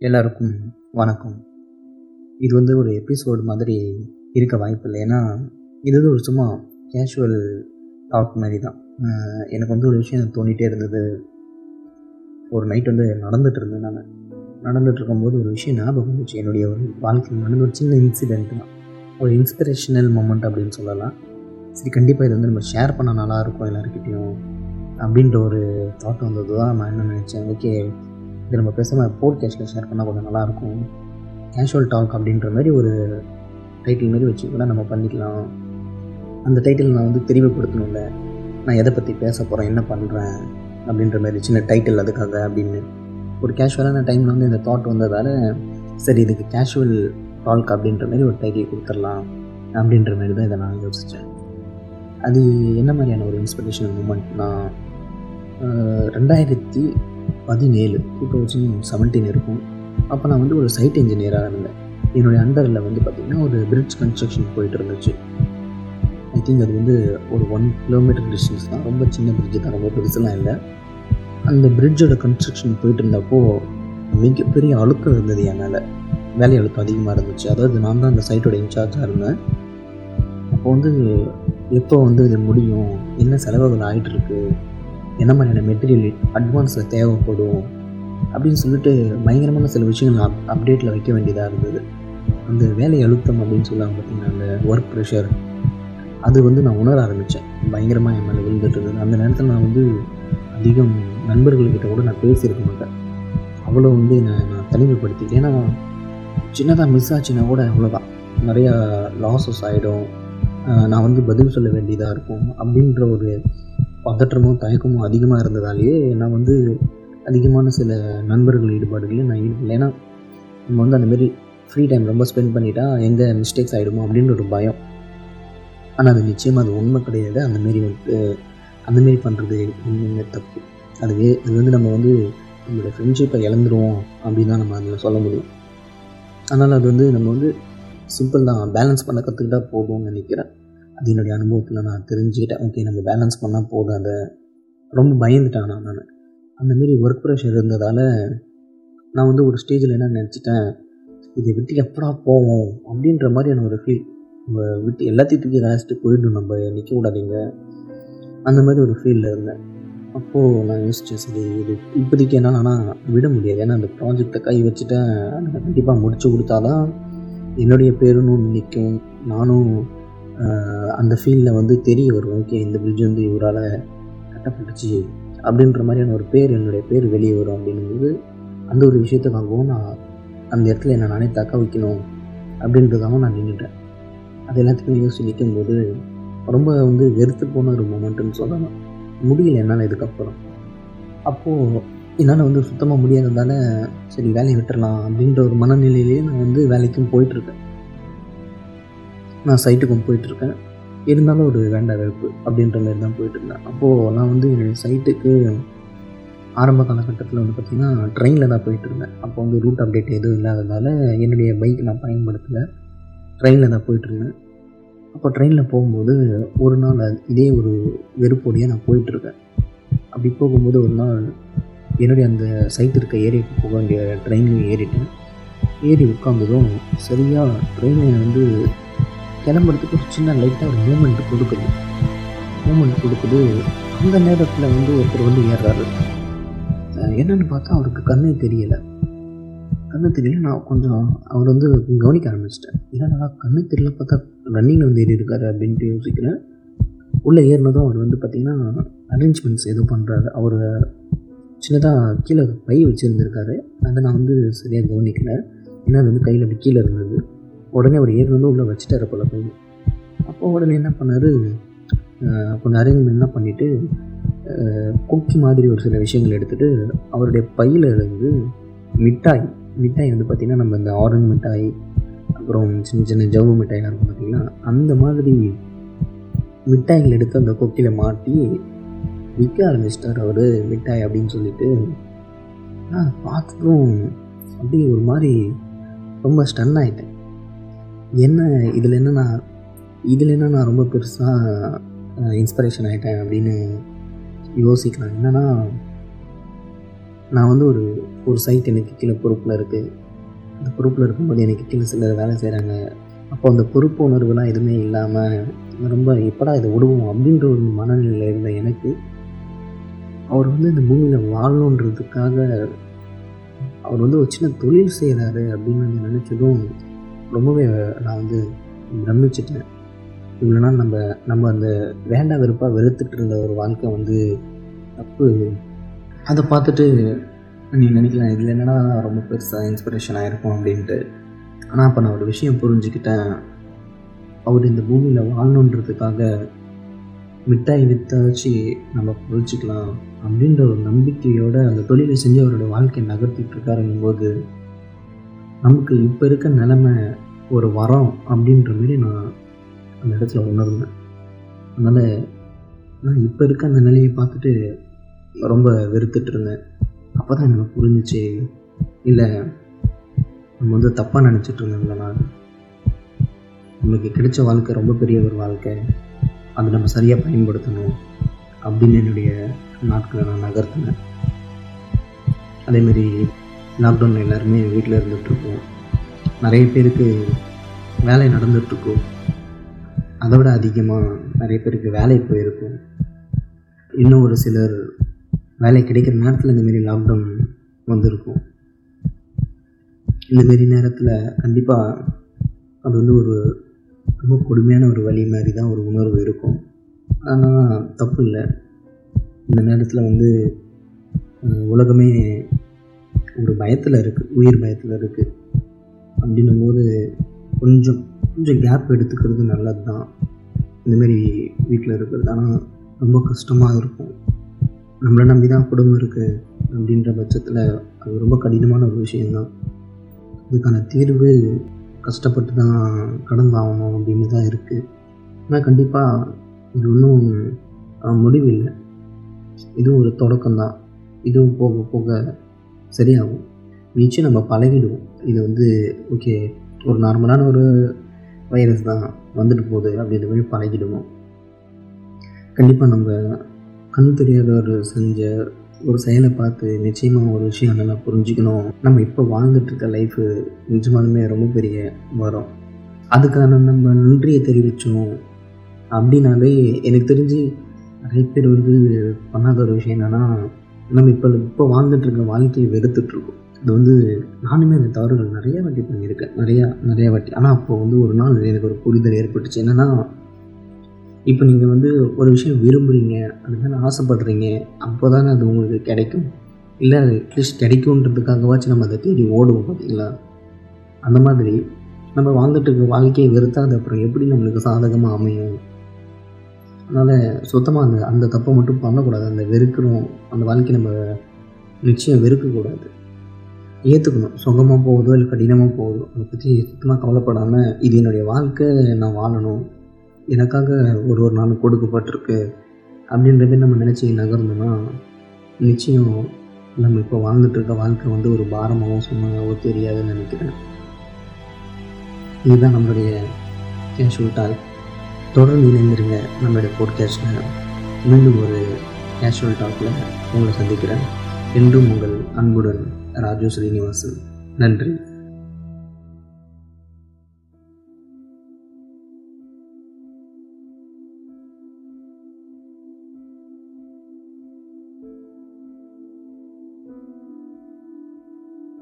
எல்லாருக்கும் வணக்கம். இது வந்து ஒரு எபிசோடு மாதிரி இருக்க வாய்ப்பில்லை. ஏன்னா இது வந்து ஒரு சும்மா கேஷுவல் டாக் மாதிரி தான். எனக்கு வந்து ஒரு விஷயம் தோண்டிகிட்டே இருந்தது. ஒரு நைட் வந்து நடந்துட்டு இருந்தேன் நான் நடந்துட்டு இருக்கும்போது ஒரு விஷயம் ஞாபகம் வந்துச்சு. என்னுடைய ஒரு வாழ்க்கையில் நடந்த ஒரு சின்ன இன்சிடென்ட் தான். ஒரு இன்ஸ்பிரேஷனல் மூமெண்ட் அப்படின்னு சொல்லலாம். சரி கண்டிப்பாக இதை வந்து நம்ம ஷேர் பண்ண நல்லா இருக்கும் எல்லாருக்கிட்டேயும் அப்படின்ற ஒரு தாட் வந்தது தான் நான் என்ன நினச்சேன். ஓகே இது நம்ம பேசாமல் போட்காஸ்ட்டில் ஷேர் பண்ணால் கொஞ்சம் நல்லாயிருக்கும். கேஷுவல் டாக் அப்படின்ற மாதிரி ஒரு டைட்டில் மாதிரி வச்சு கூட நம்ம பண்ணிக்கலாம். அந்த டைட்டில் நான் வந்து தெளிவுபடுத்தணும்ல. நான் எதை பற்றி பேச போகிறேன் என்ன பண்ணுறேன் அப்படின்ற மாதிரி சின்ன டைட்டில் அதுக்காக அப்படின்னு. ஒரு கேஷுவலான டைமில் வந்து இந்த தாட் வந்ததால் சரி இதுக்கு கேஷுவல் டால்க் அப்படின்ற மாதிரி ஒரு டைட்டில் கொடுத்துடலாம் அப்படின்ற மாதிரி தான் இதை நான் யோசித்தேன் அது என்ன மாதிரியான ஒரு இன்ஸ்பிரேஷனல் மூமெண்ட்னா ரெண்டாயிரத்தி பதினேழு. டூ தௌசண்ட் செவன்டீன் இருக்கும். அப்போ நான் வந்து ஒரு சைட் இன்ஜினியராக இருந்தேன். என்னுடைய அண்டரில் வந்து பார்த்திங்கன்னா ஒரு பிரிட்ஜ் கன்ஸ்ட்ரக்ஷன் போயிட்டு இருந்துச்சு. ஐ திங்க் அது வந்து ஒரு ஒன் கிலோமீட்டர் டிஸ்டன்ஸ் தான். ரொம்ப சின்ன பிரிட்ஜு தான். ரொம்ப பெருசுலாம் இல்லை. அந்த பிரிட்ஜோட கன்ஸ்ட்ரக்ஷன் போயிட்டு இருந்தப்போ மிகப்பெரிய அழுத்தம் இருந்தது என் மேலே. வேலை அழுத்தம் அதிகமாக இருந்துச்சு. அதாவது நான் தான் அந்த சைட்டோட இன்சார்ஜாக இருந்தேன். அப்போ வந்து எப்போ வந்து இது முடியும்? என்ன செலவுகள் ஆகிட்டுருக்கு என்ன மாதிரியான மெட்டீரியல் அட்வான்ஸில் தேவைப்படும் அப்படின்னு சொல்லிட்டு பயங்கரமான சில விஷயங்கள் அப் அப்டேட்டில் வைக்க வேண்டியதாக இருந்தது. அந்த வேலை அழுத்தம் அப்படின்னு சொல்லுவாங்க பார்த்தீங்கன்னா அந்த ஒர்க் ப்ரெஷர் அது வந்து நான் உணர ஆரம்பித்தேன் பயங்கரமாக என் மேலே விழுந்துட்டு இருந்தது. அந்த நேரத்தில் நான் வந்து அதிகம் நண்பர்கள்கிட்ட கூட நான் பேசியிருக்க மாட்டேன். அவ்வளோ வந்து என்னை நான் தனிமைப்படுத்திட்டேன். ஏன்னா சின்னதாக மிஸ் ஆச்சுன்னா கூட அவ்வளோதான் நிறையா லாஸஸ் ஆகிடும் நான் வந்து பதில் சொல்ல வேண்டியதாக இருக்கும். அப்படின்ற ஒரு பதற்றமும் தயக்கமும் அதிகமாக இருந்ததாலேயே நான் வந்து அதிகமான சில நண்பர்கள் ஈடுபாடுகளையும் நான் ஈடுபடல. ஏன்னா நம்ம வந்து அந்தமாரி ஃப்ரீ டைம் ரொம்ப ஸ்பெண்ட் பண்ணிட்டா எங்கே மிஸ்டேக்ஸ் ஆகிடுமோ அப்படின்ற ஒரு பயம். ஆனால் அது நிச்சயமாக அது உண்மை கிடையாது. அந்தமாரி வந்து அந்தமாரி பண்ணுறது இன்னுமே தப்பு. அதுவே அது வந்து நம்ம வந்து நம்மளோட ஃப்ரெண்ட்ஷிப்பை இழந்துருவோம் அப்படின்னு தான் நம்ம அதில் சொல்ல முடியும். அதனால் அது வந்து நம்ம வந்து சிம்பிள் தான். பேலன்ஸ் பண்ண கற்றுக்கிட்டா போதும்னு நினைக்கிறேன். அது என்னுடைய அனுபவத்தில் நான் தெரிஞ்சுக்கிட்டேன். ஓகே நம்ம பேலன்ஸ் பண்ணால் போதும். அதை ரொம்ப பயந்துட்டேன் நான் நான். அந்தமாரி ஒர்க் ப்ரெஷர் இருந்ததால் நான் வந்து ஒரு ஸ்டேஜில் என்ன நினச்சிட்டேன்? இதை விட்டு எப்படா போவோம்? அப்படின்ற மாதிரியான ஒரு ஃபீல் நம்ம விட்டு எல்லாத்தையும் தூக்கி கலாச்சிட்டு போயிடணும். நம்ம நிற்கக்கூடாதீங்க அந்த மாதிரி ஒரு ஃபீலில் இருந்தேன். அப்போது நான் யோசித்தேன் சரி இது இப்போதைக்கு என்னால் ஆனால் விட முடியாது. ஏன்னா அந்த ப்ராஜெக்டை கை வச்சுட்டேன். அதை கண்டிப்பாக முடிச்சு கொடுத்தாதான் என்னுடைய பேரும் நிற்கும் நானும் அந்த ஃபீல்டில் வந்து தெரிய வரும். ஓகே இந்த பிரிட்ஜ் வந்து இவரால் கட்டப்பட்டுச்சு அப்படின்ற மாதிரியான ஒரு பேர் என்னுடைய பேர் வெளியே வரும் அப்படிங்கும்போது அந்த ஒரு விஷயத்துக்காகவும் நான் அந்த இடத்துல என்னை நானே தக்க வைக்கணும் அப்படின்றதாகவும் நான் நின்றுட்டேன் அது எல்லாத்துக்கும் யோசிச்சு நிற்கும்போது ரொம்ப வந்து வெறுத்து போன ஒரு மூமெண்ட்டுன்னு சொல்லலாம். முடியல என்னால் இதுக்கப்புறம். அப்போது என்னால் வந்து சுத்தமாக முடியாததால் சரி வேலையை விட்டுறலாம் அப்படின்ற ஒரு மனநிலையிலேயே நான் வந்து வேலைக்கும் போயிட்டுருக்கேன் நான் சைட்டுக்கும் போயிட்டுருக்கேன். இருந்தாலும் ஒரு வேண்டா வெறுப்பு அப்படின்ற மாதிரி தான் போயிட்டுருந்தேன். அப்போது நான் வந்து என்னுடைய சைட்டுக்கு ஆரம்ப காலகட்டத்தில் வந்து பார்த்திங்கன்னா ட்ரெயினில் தான் போயிட்டுருந்தேன். அப்போ வந்து ரூட் அப்டேட் எதுவும் இல்லாததால் என்னுடைய பைக் நான் பயன்படுத்தலை. ட்ரெயினில் தான் போயிட்டுருந்தேன். அப்போ ட்ரெயினில் போகும்போது ஒரு நாள் இதே ஒரு வெறுப்போடையே நான் போயிட்டுருக்கேன். அப்படி போகும்போது ஒரு நாள் என்னுடைய அந்த சைட் இருக்க ஏரியாவுக்கு போக வேண்டிய ட்ரெயின்லையும் ஏறிட்டேன். ஏறி உட்காந்ததும் சரியாக ட்ரெயினை வந்து கிளம்புறதுக்கு ஒரு சின்ன லைட்டாக ஒரு மூமெண்ட் கொடுக்குது. மூமெண்ட் கொடுக்குது. அந்த நேரத்தில் வந்து ஒருத்தர் வந்து ஏறுறாரு. என்னென்னு பார்த்தா அவருக்கு கண்ணே தெரியலை. கண்ணு தெரியல நான் கொஞ்சம் அவர் வந்து கவனிக்க ஆரம்பிச்சிட்டேன். என்னடா கண்ணு தெரியல பார்த்தா ரன்னிங்கில் வந்து ஏறி இருக்காரு அப்படின்ட்டு யோசிக்கிறேன். உள்ளே ஏறினதும் அவர் வந்து பார்த்திங்கன்னா அரேஞ்ச்மெண்ட்ஸ் எதுவும் பண்ணுறாரு அவர் சின்னதாக கீழே பை வச்சுருந்துருக்காரு. அதை நான் வந்து சரியாக கவனிக்கல. ஏன்னா அது வந்து கையில் அப்படி கீழே இருந்தது. உடனே அவர் ஏறினதும் உள்ளே வச்சுட்டாரு போல போய் அப்போ உடனே என்ன பண்ணார்? கொஞ்சம் என்ன பண்ணிவிட்டு குக்கி மாதிரி ஒரு சில விஷயங்கள் எடுத்துகிட்டு அவருடைய பையில் இருந்து மிட்டாய் மிட்டாய் வந்து பார்த்திங்கன்னா நம்ம இந்த ஆரஞ்சு மிட்டாய் அப்புறம் சின்ன சின்ன ஜவ்வு மிட்டாய்லாம் இருக்கும் பார்த்திங்கன்னா அந்த மாதிரி மிட்டாய்கள் எடுத்து அந்த கொக்கியில் மாட்டி விற்க ஆரம்பிச்சிட்டார் அவர் மிட்டாய் அப்படின்னு சொல்லிட்டு. நான் பார்த்ததும் அப்படியே ஒரு மாதிரி ரொம்ப ஸ்டன் ஆகிட்டேன் என்ன இதில் என்ன நான் இதில் என்ன நான் ரொம்ப பெருசாக இன்ஸ்பிரேஷன் ஆகிட்டேன் அப்படின்னு யோசிக்கலாம். என்னென்னா நான் வந்து ஒரு ஒரு சைட் எனக்கு கீழே பொறுப்பில் இருக்குது அந்த பொறுப்பில் இருக்கும்போது எனக்கு கீழே சிலர் வேலை செய்கிறாங்க அப்போ அந்த பொறுப்பு உணர்வுலாம் எதுவுமே இல்லாமல் ரொம்ப எப்படா இதை விடுவோம் அப்படின்ற ஒரு மனநிலையில் இருந்த எனக்கு அவர் வந்து இந்த பூமியில் வாழணுன்றதுக்காக அவர் வந்து ஒரு சின்ன தொழில் செய்கிறாரு அப்படின்னு நான் நினச்சதும் ரொம்பவே நான் வந்து பிரமிச்சிட்டேன். இவ்வளோ நாள் நம்ம நம்ம அந்த வேண்டாம் வெறுப்பாக வெறுத்துட்டு இருந்த ஒரு வாழ்க்கை வந்து தப்பு. அதை பார்த்துட்டு நீ நினைக்கலாம் இதில் என்னடா ரொம்ப பெருசாக இன்ஸ்பிரேஷன் ஆகிருக்கும் அப்படின்ட்டு. ஆனால் அப்போ நான் ஒரு விஷயம் புரிஞ்சுக்கிட்டேன். அவர் இந்த பூமியில் வாழணுன்றதுக்காக மிட்டாய் வித்தாச்சு நம்ம பொழிச்சிக்கலாம் அப்படின்ற ஒரு நம்பிக்கையோட அந்த தொழிலை செஞ்சு அவரோட வாழ்க்கையை நகர்த்திட்டு இருக்காருங்கும் போது நமக்கு இப்போ இருக்க நிலமை ஒரு வரம் அப்படின்ற மாரி நான் அந்த இடத்துல உணர்ந்தேன். அதனால் நான் இப்போ இருக்க அந்த நிலையை பார்த்துட்டு ரொம்ப வெறுத்துட்டு இருந்தேன். அப்போ தான் எனக்கு புரிஞ்சிச்சு இல்லை நம்ம வந்து தப்பாக நினச்சிட்டு இருந்தோம்ல நான். நம்மளுக்கு கிடைச்ச வாழ்க்கை ரொம்ப பெரிய ஒரு வாழ்க்கை. அதை நம்ம சரியாக பயன்படுத்தணும் அப்படின்னு என்னுடைய நாட்களை நான் நகர்த்தினேன். அதேமாரி லாக்டவுனில் எல்லாருமே வீட்டில் இருந்துகிட்ருக்கோம் நிறைய பேருக்கு வேலை நடந்துகிட்ருக்கோம் அதை விட அதிகமாக நிறைய பேருக்கு வேலை போயிருக்கும். இன்னும் ஒரு சிலர் வேலை கிடைக்கிற நேரத்தில் இந்தமாரி லாக்டவுன் வந்திருக்கும். இந்தமாரி நேரத்தில் கண்டிப்பாக அது வந்து ஒரு ரொம்ப கொடுமையான ஒரு வழி மாதிரி தான் ஒரு உணர்வு இருக்கும். ஆனால் தப்பு இல்லை. இந்த நேரத்தில் வந்து உலகமே ஒரு பயத்தில் இருக்குது உயிர் பயத்தில் இருக்குது அப்படின்னும் போது கொஞ்சம் கொஞ்சம் கேப் எடுத்துக்கிறது நல்லது தான் இந்தமாரி வீட்டில் இருக்கிறது ஆனால் ரொம்ப கஷ்டமாக இருக்கும். நம்மளை நம்பி தான் குடும்பம் இருக்குது அப்படின்ற பட்சத்தில் அது ரொம்ப கடினமான ஒரு விஷயந்தான் இதுக்கான தீர்வு கஷ்டப்பட்டு தான் கடந்தாகணும் அப்படின்னு தான் இருக்குது ஆனால் கண்டிப்பாக இது ஒன்றும் முடிவில்லை. இதுவும் ஒரு தொடக்கம்தான். இதுவும் போக போக சரியாகும். நிச்சயம் நம்ம பழகிடுவோம். இது வந்து ஓகே ஒரு நார்மலான ஒரு வைரஸ் தான் வந்துட்டு போகுது அப்படின்ற மாதிரி பழகிடுவோம். கண்டிப்பாக நம்ம கண் தெரியாதவர் செஞ்ச ஒரு செயலை பார்த்து நிச்சயமாக ஒரு விஷயம் நல்லா புரிஞ்சுக்கணும். நம்ம இப்போ வாழ்ந்துட்டுருக்க லைஃபு நிஜமாலுமே ரொம்ப பெரிய வரும். அதுக்கான நம்ம நன்றியை தெரிவித்தோம் அப்படின்னாலே எனக்கு தெரிஞ்சு நிறைய பேர் வந்து பண்ணாத ஒரு விஷயம் என்னென்னா நம்ம இப்போ இப்போ வாழ்ந்துட்டுருக்க வாழ்க்கையை வெறுத்துட்ருக்கோம் இது வந்து நானுமே அந்த தவறுகள் நிறையா வாட்டி பண்ணியிருக்கேன். நிறையா நிறையா வாட்டி. ஆனால் அப்போது வந்து ஒரு நாள் எனக்கு ஒரு புரிதல் ஏற்பட்டுச்சு. என்னென்னா இப்போ நீங்கள் வந்து ஒரு விஷயம் விரும்புகிறீங்க அது மேலே ஆசைப்படுறீங்க. அப்போ தானே அது உங்களுக்கு கிடைக்கும். இல்லை அது அட்லீஸ்ட் கிடைக்குன்றதுக்காகவாச்சும் நம்ம அதை தேடி ஓடுவோம் பார்த்தீங்களா? அந்த மாதிரி நம்ம வாழ்ந்துட்டு இருக்க வாழ்க்கையை வெறுத்தா அது அப்புறம் எப்படி நம்மளுக்கு சாதகமாக அமையும்? அதனால் சுத்தமாக அந்த அந்த தப்பை மட்டும் பண்ணக்கூடாது. அந்த வெறுக்கணும் அந்த வாழ்க்கையை நம்ம நிச்சயம் வெறுக்கக்கூடாது. ஏற்றுக்கணும் சுகமாக போகுதோ இல்லை கடினமாக போகுதோ அதை பற்றி சுத்தமாக கவலைப்படாமல் இது என்னுடைய வாழ்க்கை நான் வாழணும். எனக்காக ஒரு ஒரு நாள் கொடுக்கப்பட்டிருக்கு அப்படின்றத நம்ம நினச்சி நகர்ந்தோம்னா நிச்சயம் நம்ம இப்போ வாழ்ந்துட்டுருக்க வாழ்க்கை வந்து ஒரு பாரமாகவும் சும்மாவோ தெரியாதுன்னு நினைக்கிறேன். இதுதான் நம்மளுடைய கேஷுவல் டாக் தொடர்ந்து இணைந்திருங்க நம்மளுடைய போட்காஸ்ட்டில் மீண்டும் ஒரு கேஷுவல் டாக்கில் உங்களை சந்திக்கிறேன். என்றும் உங்கள் அன்புடன் ராஜு ஸ்ரீனிவாசன். நன்றி.